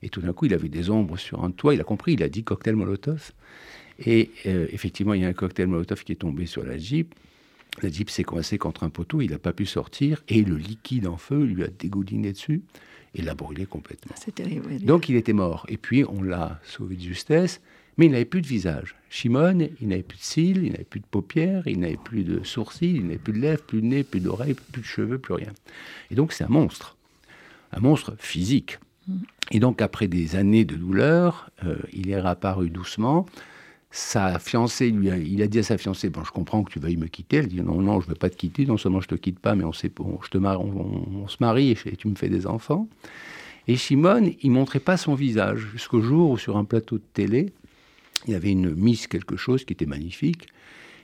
et tout d'un coup, il a vu des ombres sur un toit, il a compris, il a dit cocktail Molotov, et euh, effectivement, il y a un cocktail Molotov qui est tombé sur la Jeep, la Jeep s'est coincée contre un poteau, il n'a pas pu sortir, et le liquide en feu lui a dégouliné dessus et l'a brûlé complètement. C'est terrible. Donc il était mort. Et puis on l'a sauvé de justesse, mais il n'avait plus de visage. Shimon, il n'avait plus de cils, il n'avait plus de paupières, il n'avait plus de sourcils, il n'avait plus de lèvres, plus de nez, plus d'oreilles, plus de cheveux, plus rien. Et donc c'est un monstre, un monstre physique. Et donc après des années de douleur, euh, il est réapparu doucement sa fiancée, lui il a dit à sa fiancée, bon, je comprends que tu veuilles me quitter. Elle dit, non, non, je ne veux pas te quitter. Non seulement je te quitte pas, mais on, sait, je te on, se marie et, tu me fais des enfants. Et Shimon, il montrait pas son visage jusqu'au jour où sur un plateau de télé, il avait une mise quelque chose qui était magnifique.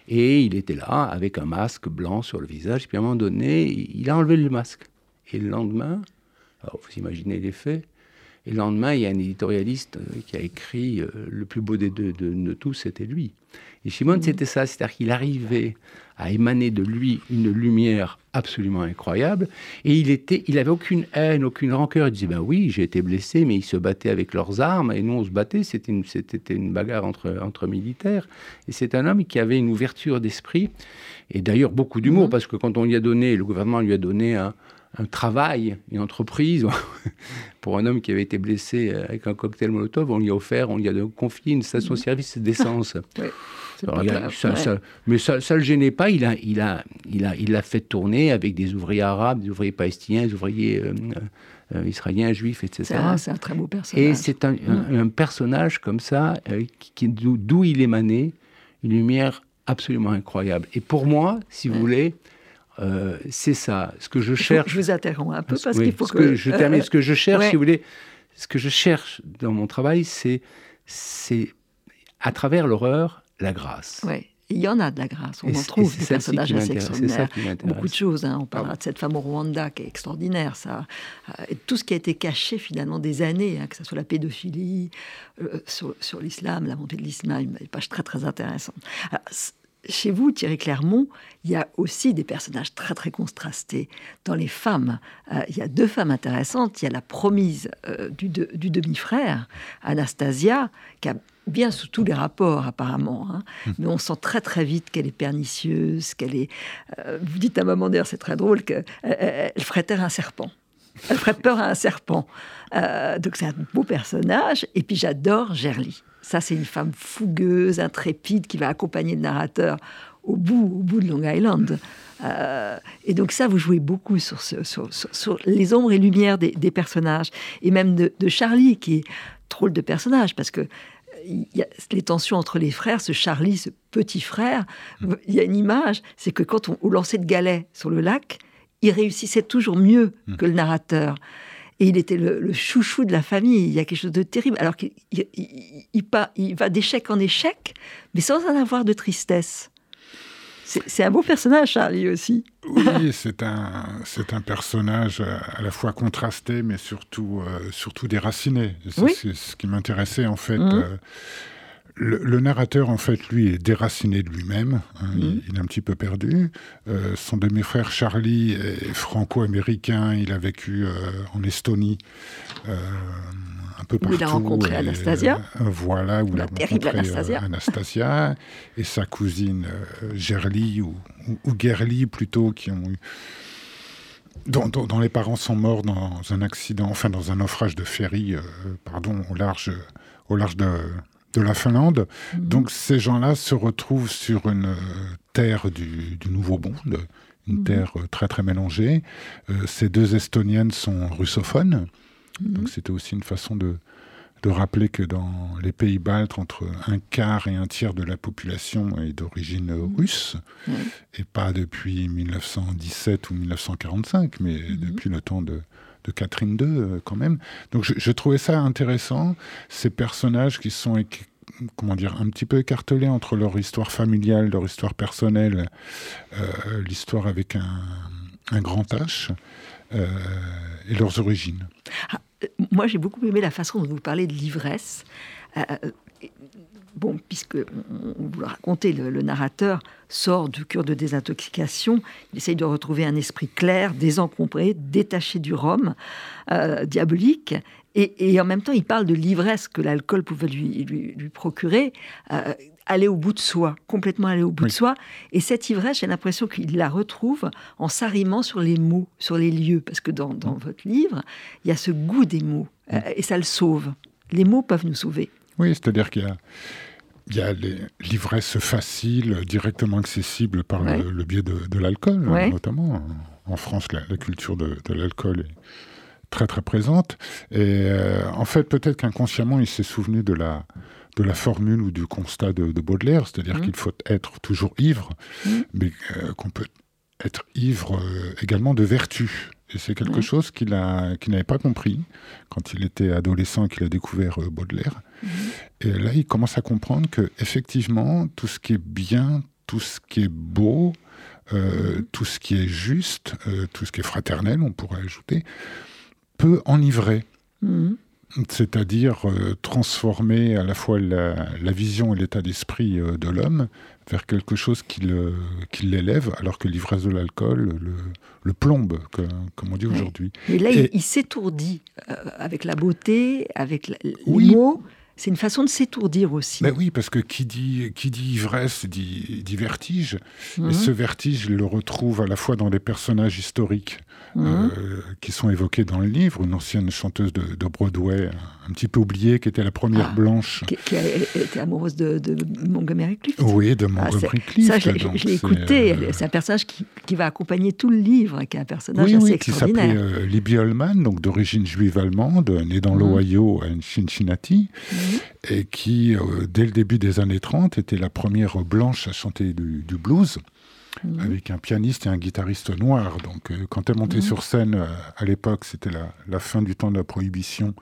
Et il était là avec un masque blanc sur le visage. Puis à un moment donné, il a enlevé le masque. Et le lendemain, alors vous imaginez l'effet, et le lendemain, il y a un éditorialiste euh, qui a écrit euh, Le plus beau des deux de, tous, c'était lui. Et Shimon, mmh. c'était ça, c'est-à-dire qu'il arrivait à émaner de lui une lumière absolument incroyable. Et il était, il avait aucune haine, aucune rancœur. Il disait ben oui, j'ai été blessé, mais ils se battaient avec leurs armes et nous on se battait. C'était une, c'était une bagarre entre entre militaires. Et c'est un homme qui avait une ouverture d'esprit et d'ailleurs beaucoup d'humour mmh. parce que quand on lui a donné, le gouvernement lui a donné un, un travail, une entreprise. Pour un homme qui avait été blessé avec un cocktail Molotov, on lui a offert, on lui a confié une station-service d'essence. mais ça ne le gênait pas. Il a, il, a, il, a, il l'a fait tourner avec des ouvriers arabes, des ouvriers palestiniens, des ouvriers euh, euh, israéliens, juifs, etc. C'est un, très beau personnage. Et c'est un, un, personnage comme ça, euh, qui, d'où il émanait, une lumière absolument incroyable. Et pour moi, si vous voulez, euh, c'est ça. Ce que je cherche. Je vous interromps un peu parce qu'il faut que... Je termine. Ce que je cherche, si vous voulez, ce que je cherche dans mon travail, c'est, c'est à travers l'horreur, la grâce. il y en a de la grâce, on en trouve des personnages assez extraordinaires. Beaucoup de choses, hein. on parlera de cette femme au Rwanda qui est extraordinaire, ça. Euh, tout ce qui a été caché finalement des années, hein, que ce soit la pédophilie, euh, sur, l'islam, la montée de l'islam, des pages très très intéressantes. Chez vous, Thierry Clermont, il y a aussi des personnages très très contrastés. Dans les femmes, euh, il y a deux femmes intéressantes. Il y a la promise du, du demi-frère, Anastasia, qui a bien sous tous les rapports apparemment, hein. hum. mais on sent très très vite qu'elle est pernicieuse, qu'elle est... Euh, vous dites à moment d'ailleurs, c'est très drôle, qu'elle elle ferait taire un serpent. Elle ferait peur à un serpent. Euh, donc c'est un beau personnage. Et puis j'adore Gerly. Ça, c'est une femme fougueuse, intrépide, qui va accompagner le narrateur au bout, au bout de Long Island. Euh, et donc ça, vous jouez beaucoup sur, sur, les ombres et lumières des, personnages, et même de, de, Charlie, qui est drôle de personnage, parce que il y a les tensions entre les frères, ce Charlie, ce petit frère, mm. il y a une image, c'est que quand on, lançait de galets sur le lac, il réussissait toujours mieux mm. que le narrateur. Et il était le, chouchou de la famille. Il y a quelque chose de terrible. Alors qu'il il va d'échec en échec, mais sans en avoir de tristesse. C'est un beau personnage, Charlie aussi. Oui, c'est un, c'est un personnage à la fois contrasté, mais surtout, euh, surtout déraciné. C'est ce qui m'intéressait en fait. Mmh. Euh, le, narrateur, en fait, lui, est déraciné de lui-même. Hein, mmh. il, est un petit peu perdu. Euh, son demi-frère Charlie est franco-américain. Il a vécu en Estonie un peu partout. Où il a rencontré Anastasia. Euh, voilà, où il a rencontré euh, Anastasia. et sa cousine euh, Gerly, ou, ou, Gerly plutôt, qui ont eu... Dont, les parents sont morts dans un accident, enfin dans un naufrage de ferry, pardon, au large, au large de, de la Finlande. Mhm. Donc ces gens-là se retrouvent sur une terre du, Nouveau Monde, une mhm. terre très très mélangée. ces deux Estoniennes sont russophones. Donc mhm. c'était aussi une façon de, de rappeler que dans les pays baltes, entre un quart et un tiers de la population est d'origine russe, et pas depuis 1917 ou 1945, mais depuis le temps de, de Catherine II euh, quand même. Donc je, trouvais ça intéressant, ces personnages qui sont comment dire, un petit peu écartelés entre leur histoire familiale, leur histoire personnelle, euh, l'histoire avec un, un grand H, euh, et leurs origines. Ah, moi, j'ai beaucoup aimé la façon dont vous parlez de l'ivresse. Bon, puisque vous le racontez, le, narrateur sort du cure de désintoxication, il essaye de retrouver un esprit clair, désencombré, détaché du rhum euh, diabolique, et, en même temps, il parle de l'ivresse que l'alcool pouvait lui, lui, procurer, aller au bout de soi, complètement aller au bout de soi. Et cette ivresse, j'ai l'impression qu'il la retrouve en s'arrimant sur les mots, sur les lieux, parce que dans, dans votre livre, il y a ce goût des mots, et ça le sauve. Les mots peuvent nous sauver. Oui, c'est-à-dire qu'il y a il y a l'ivresse facile, directement accessible par le, biais de, l'alcool, notamment. En France, la, culture de, l'alcool est très très présente. Et euh, en fait, peut-être qu'inconsciemment, il s'est souvenu de la, de la formule ou du constat de, Baudelaire, c'est-à-dire mmh. qu'il faut être toujours ivre, mmh. mais euh, qu'on peut être ivre euh, également de vertu. Et c'est quelque chose qu'il n'avait pas compris quand il était adolescent qu'il a découvert euh, Baudelaire. Mhm. Et là, il commence à comprendre que effectivement, tout ce qui est bien, tout ce qui est beau, euh, mhm. tout ce qui est juste, euh, tout ce qui est fraternel, on pourrait ajouter, peut enivrer. C'est-à-dire euh, transformer à la fois la, vision et l'état d'esprit euh, de l'homme vers quelque chose qui l'élève, alors que l'ivresse de l'alcool le, plombe, comme on dit aujourd'hui. Mais là, il, s'étourdit euh, avec la beauté, avec les mots c'est une façon de s'étourdir aussi. Mais oui, parce que qui dit, qui dit ivresse dit, vertige. Et mhm. ce vertige, il le retrouve à la fois dans les personnages historiques mhm. euh, qui sont évoqués dans le livre. Une ancienne chanteuse de, Broadway, un petit peu oubliée, qui était la première ah, blanche. Qui, a été amoureuse de, Montgomery Clift. Oui, de ah, Montgomery Clift. Ça, je l'ai écouté. Euh, c'est un personnage qui, va accompagner tout le livre, qui est un personnage assez oui, qui s'appelait euh, Libby Holman, donc d'origine juive allemande, née dans mhm. l'Ohio à Cincinnati. Et qui, euh, dès le début des années 30, était la première blanche à chanter du, blues. Avec un pianiste et un guitariste noir. Donc, euh, quand elle montait sur scène euh, à l'époque, c'était la, fin du temps de la prohibition.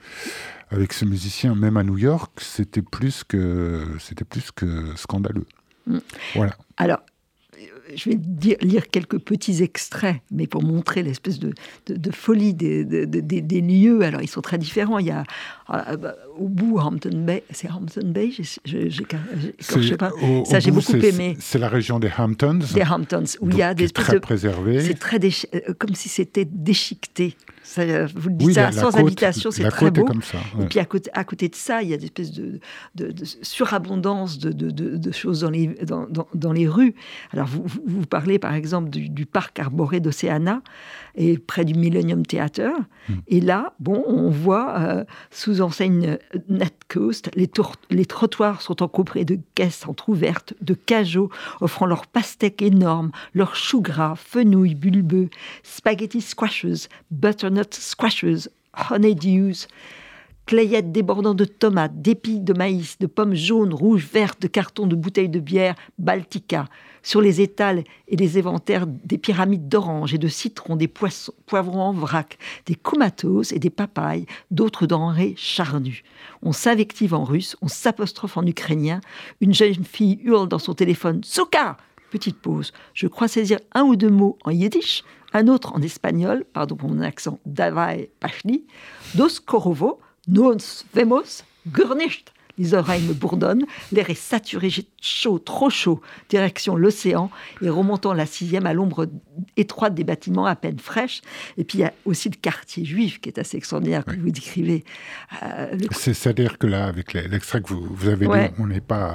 Avec ce musicien, même à New York, c'était plus que c'était plus que scandaleux. Mm. Voilà. Alors, je vais dire, lire quelques petits extraits, mais pour montrer l'espèce de, de, folie des, des, lieux. Alors, ils sont très différents. Il y a euh, bah, au bout Hampton Bay, c'est Hampton Bay, je, sais pas. ça, j'ai beaucoup aimé. C'est la région des Hamptons. Des Hamptons, où il y a des très préservé. C'est très euh, comme si c'était déchiqueté. Ça, vous le dites ça sans habitation, c'est très beau. Comme ça, Et puis à côté, à côté de ça, il y a des espèces de, de, surabondance de, choses dans les, dans, dans, les rues. Alors vous, vous, parlez par exemple du, parc arboré d'Océana et près du Millennium Theatre. Hmm. Et là, bon, on voit euh, sous enseigne Netcoast, les, les trottoirs sont encombrés de caisses entrouvertes, de cajots offrant leurs pastèques énormes, leurs choux gras, fenouilles bulbeux, spaghetti squashes, butternut squashes, honeydews, clayettes débordant de tomates, d'épis de maïs, de pommes jaunes, rouges, vertes, de cartons de bouteilles de bière Baltica. Sur les étals et les éventaires, des pyramides d'oranges et de citrons, des poissons, poivrons en vrac, des kumatos et des papayes, d'autres denrées charnues. On s'invective en russe, on s'apostrophe en ukrainien. Une jeune fille hurle dans son téléphone Souka Petite pause. Je crois saisir un ou deux mots en yiddish, un autre en espagnol, pardon pour mon accent, Davai Pachli, Dos Korovo, Nos Vemos, Gurnisht les oreilles me bourdonnent, l'air est saturé, j'ai chaud, trop chaud, direction l'océan, et remontant la sixième à l'ombre étroite des bâtiments à peine fraîches. Et puis il y a aussi le quartier juif qui est assez extraordinaire que vous décrivez. Euh, C'est-à-dire que là, avec l'extrait que vous, avez lu, on n'est pas,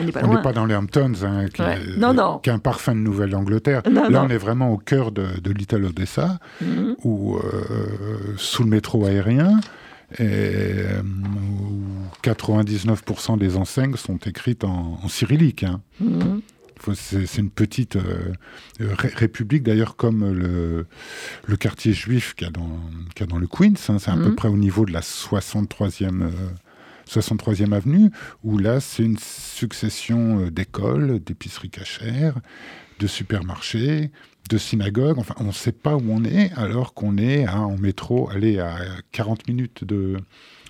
on n'est pas, dans les Hamptons, hein, qui, non, un parfum de Nouvelle-Angleterre. Là, on est vraiment au cœur de, Little Odessa, mhm. où euh, sous le métro aérien, et, 99% euh, des enseignes sont écrites en, cyrillique. Hein. Mhm. C'est une petite euh, république, d'ailleurs, comme le, le, quartier juif qu'il y, a dans le Queens. Hein. c'est à peu mhm. près au niveau de la 63e, 63e euh, avenue, où là, c'est une succession d'écoles, d'épiceries cachères, de supermarchés, de synagogue. Enfin, on ne sait pas où on est alors qu'on est en métro, aller à 40 minutes de,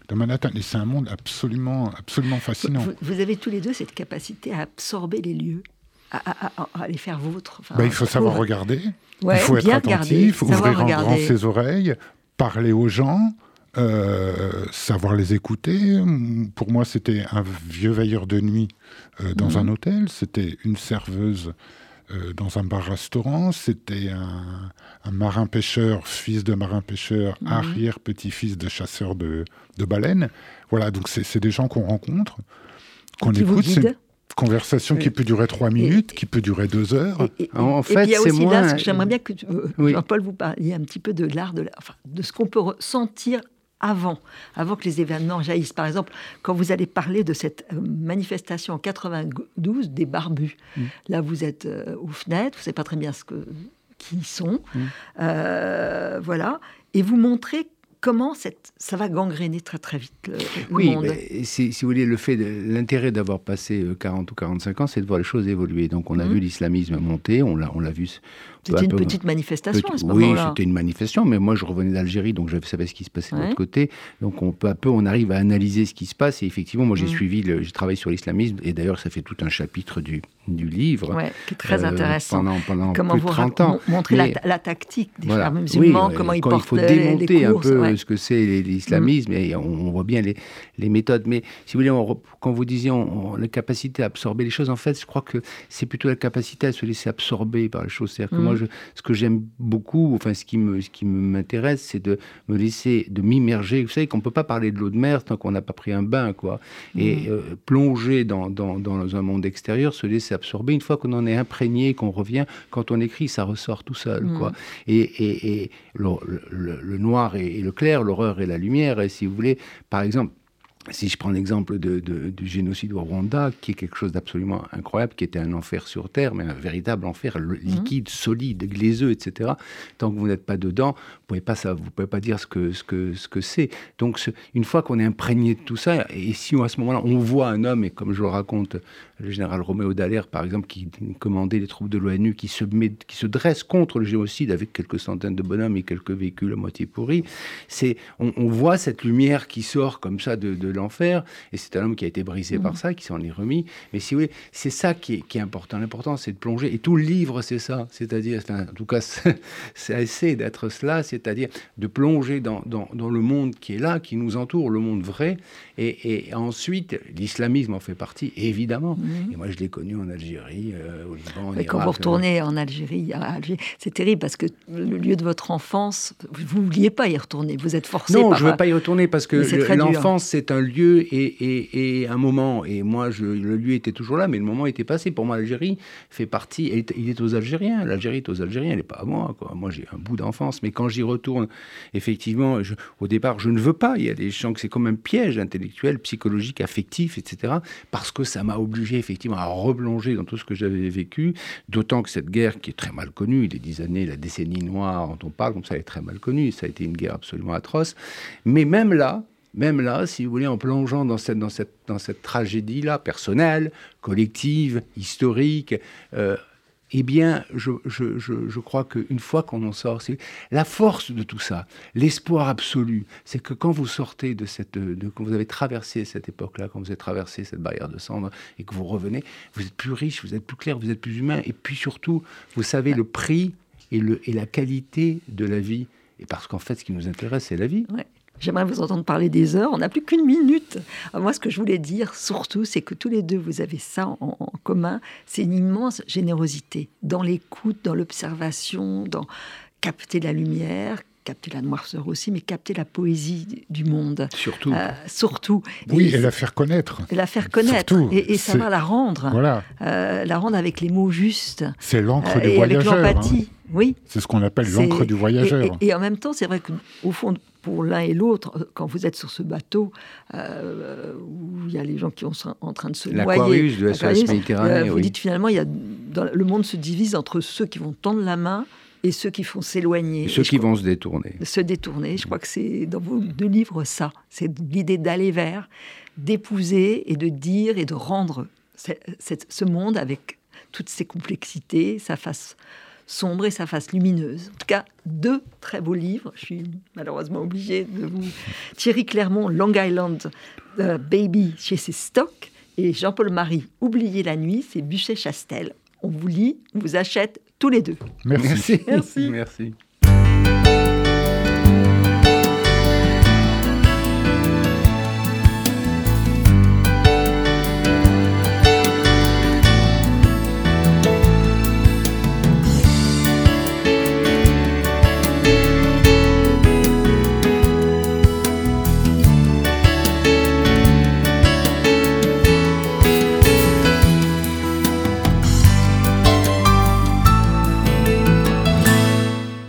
de Manhattan. Et c'est un monde absolument, absolument fascinant. Vous, avez tous les deux cette capacité à absorber les lieux, à, les faire vôtres. Bah, il faut savoir regarder, il faut être attentif, ouvrir en grand ses oreilles, parler aux gens. Euh, savoir les écouter. Pour moi, c'était un vieux veilleur de nuit euh, dans mhm. un hôtel. C'était une serveuse euh, dans un bar-restaurant. C'était un, marin-pêcheur, fils de marin-pêcheur, mhm. arrière-petit-fils de chasseur de, baleines. Voilà, donc c'est des gens qu'on rencontre, qu'on écoute. C'est une conversation qui peut durer trois minutes, qui peut durer deux heures. en fait, il y a aussi là, j'aimerais bien que euh, Jean-Paul vous parliez un petit peu de l'art, de, de ce qu'on peut ressentir avant, avant que les événements jaillissent. Par exemple, quand vous allez parler de cette euh, manifestation en 92 des barbus, mm. là vous êtes euh, aux fenêtres, vous ne savez pas très bien ce que, qui ils sont, mm. euh, voilà, et vous montrez comment cette, ça va gangréner très très vite le, oui, monde. si, si, vous voulez, le fait, l'intérêt d'avoir passé 40 ou 45 ans, c'est de voir les choses évoluer. Donc on a mm. vu l'islamisme monter, on l'a, on l'a vu c'était une petite manifestation à ce moment-là. Oui, c'était une manifestation, mais moi je revenais d'Algérie, donc je savais ce qui se passait de l'autre côté. Donc on, peu à peu, on arrive à analyser ce qui se passe. Et effectivement, moi j'ai mm. suivi, j'ai travaillé sur l'islamisme, et d'ailleurs ça fait tout un chapitre du, du livre. Ouais, qui est très euh, intéressant. Pendant, pendant comment plus de 30 ans. Montrer la, tactique des frères musulmans, comment ils portent Il faut démonter un peu ce que c'est l'islamisme, mm. et on, voit bien les, les, méthodes. Mais si vous voulez, quand vous disiez la capacité à absorber les choses, en fait, je crois que c'est plutôt la capacité à se laisser absorber par les choses. C'est-à-dire que moi, Mm. ce que j'aime beaucoup, enfin, ce qui me, ce qui m'intéresse, c'est de me laisser, de m'immerger. Vous savez qu'on peut pas parler de l'eau de mer tant qu'on n'a pas pris un bain, quoi. Et mm. euh, plonger dans, dans, dans, un monde extérieur, se laisser absorber. Une fois qu'on en est imprégné, qu'on revient, quand on écrit, ça ressort tout seul, mm. quoi. Et, et, et le, le, noir et, le clair, l'horreur et la lumière. Et si vous voulez, par exemple, si je prends l'exemple de, du génocide au Rwanda, qui est quelque chose d'absolument incroyable, qui était un enfer sur Terre, mais un véritable enfer mhm. liquide, solide, glaiseux, etc. Tant que vous n'êtes pas dedans, vous pouvez pas ça, vous pouvez pas dire ce que ce que ce que c'est. Donc une fois qu'on est imprégné de tout ça, et si à ce moment-là on voit un homme et comme je le raconte le général Roméo Dallaire, par exemple, qui commandait les troupes de l'ONU, qui se, met, qui se dresse contre le génocide avec quelques centaines de bonhommes et quelques véhicules à moitié pourris. C'est, on, voit cette lumière qui sort comme ça de, l'enfer, et c'est un homme qui a été brisé par mmh. ça, qui s'en est remis. Mais si vous voulez, c'est ça qui est, qui est important. L'important, c'est de plonger. Et tout le livre, c'est ça. C'est-à-dire, en tout cas, c'est assez d'être cela, c'est-à-dire de plonger dans, dans, dans, le monde qui est là, qui nous entoure, le monde vrai. Et, et ensuite, l'islamisme en fait partie, évidemment. Mhm. Et moi, je l'ai connu en Algérie, euh, au Liban, en Mais Quand vous retournez en Algérie, c'est terrible parce que le lieu de votre enfance, vous ne vouliez pas y retourner. Vous êtes forcé. Non, je ne veux pas y retourner parce que l'enfance, c'est un lieu et, et, un moment. Et moi, je, le lieu était toujours là, mais le moment était passé. Pour moi, l'Algérie fait partie. Il est aux Algériens. L'Algérie est aux Algériens. Elle n'est pas à moi. Quoi. Moi, j'ai un bout d'enfance. Mais quand j'y retourne, effectivement, au départ, je ne veux pas. Il y a des gens que c'est comme un piège intellectuel, psychologique, affectif, etc. Parce que ça m'a obligé effectivement à replonger dans tout ce que j'avais vécu, d'autant que cette guerre qui est très mal connue, les dix années, la décennie noire dont on parle, comme ça, est très mal connue, ça a été une guerre absolument atroce. Mais même là, même là, si vous voulez, en plongeant dans cette, dans cette, dans cette tragédie-là, personnelle, collective, historique, euh, eh bien, je, je, je, crois qu'une fois qu'on en sort, c'est la force de tout ça, l'espoir absolu, c'est que quand vous sortez de cette, de, quand vous avez traversé cette époque-là, quand vous avez traversé cette barrière de cendre et que vous revenez, vous êtes plus riche, vous êtes plus clair, vous êtes plus humain, et puis surtout, vous savez le prix et, le, et la qualité de la vie. Et parce qu'en fait, ce qui nous intéresse, c'est la vie. J'aimerais vous entendre parler des heures. On n'a plus qu'une minute. Moi, ce que je voulais dire surtout, c'est que tous les deux, vous avez ça en, commun. C'est une immense générosité dans l'écoute, dans l'observation, dans capter la lumière, capter la noirceur aussi, mais capter la poésie du monde. Surtout. Euh, surtout. Oui, et, la faire connaître. Et la faire connaître. et, savoir la rendre. Voilà. Euh, la rendre avec les mots justes. C'est l'encre euh, du voyageur. Avec l'empathie. Hein. Oui. C'est ce qu'on appelle l'encre du voyageur. Et, en même temps, c'est vrai qu'au fond, pour l'un et l'autre, euh, quand vous êtes sur ce bateau euh, où il y a les gens qui sont en train de se noyer, de la Méditerranée, euh, vous dites finalement, il y a, dans, le monde se divise entre ceux qui vont tendre la main et ceux qui font s'éloigner. Ceux qui vont se détourner. Se détourner. Je crois que c'est dans vos deux livres ça. C'est l'idée d'aller vers, d'épouser et de dire et de rendre ce monde avec toutes ses complexités, sa face sombre et sa face lumineuse. En tout cas, deux très beaux livres. Je suis malheureusement obligée de vous. Thierry Clermont, Long Island euh, Baby chez ses stocks. Et Jean-Paul Marie, Oubliez la nuit, c'est Bûcher-Chastel. On vous lit, on vous achète tous les deux. Merci. Merci. Merci.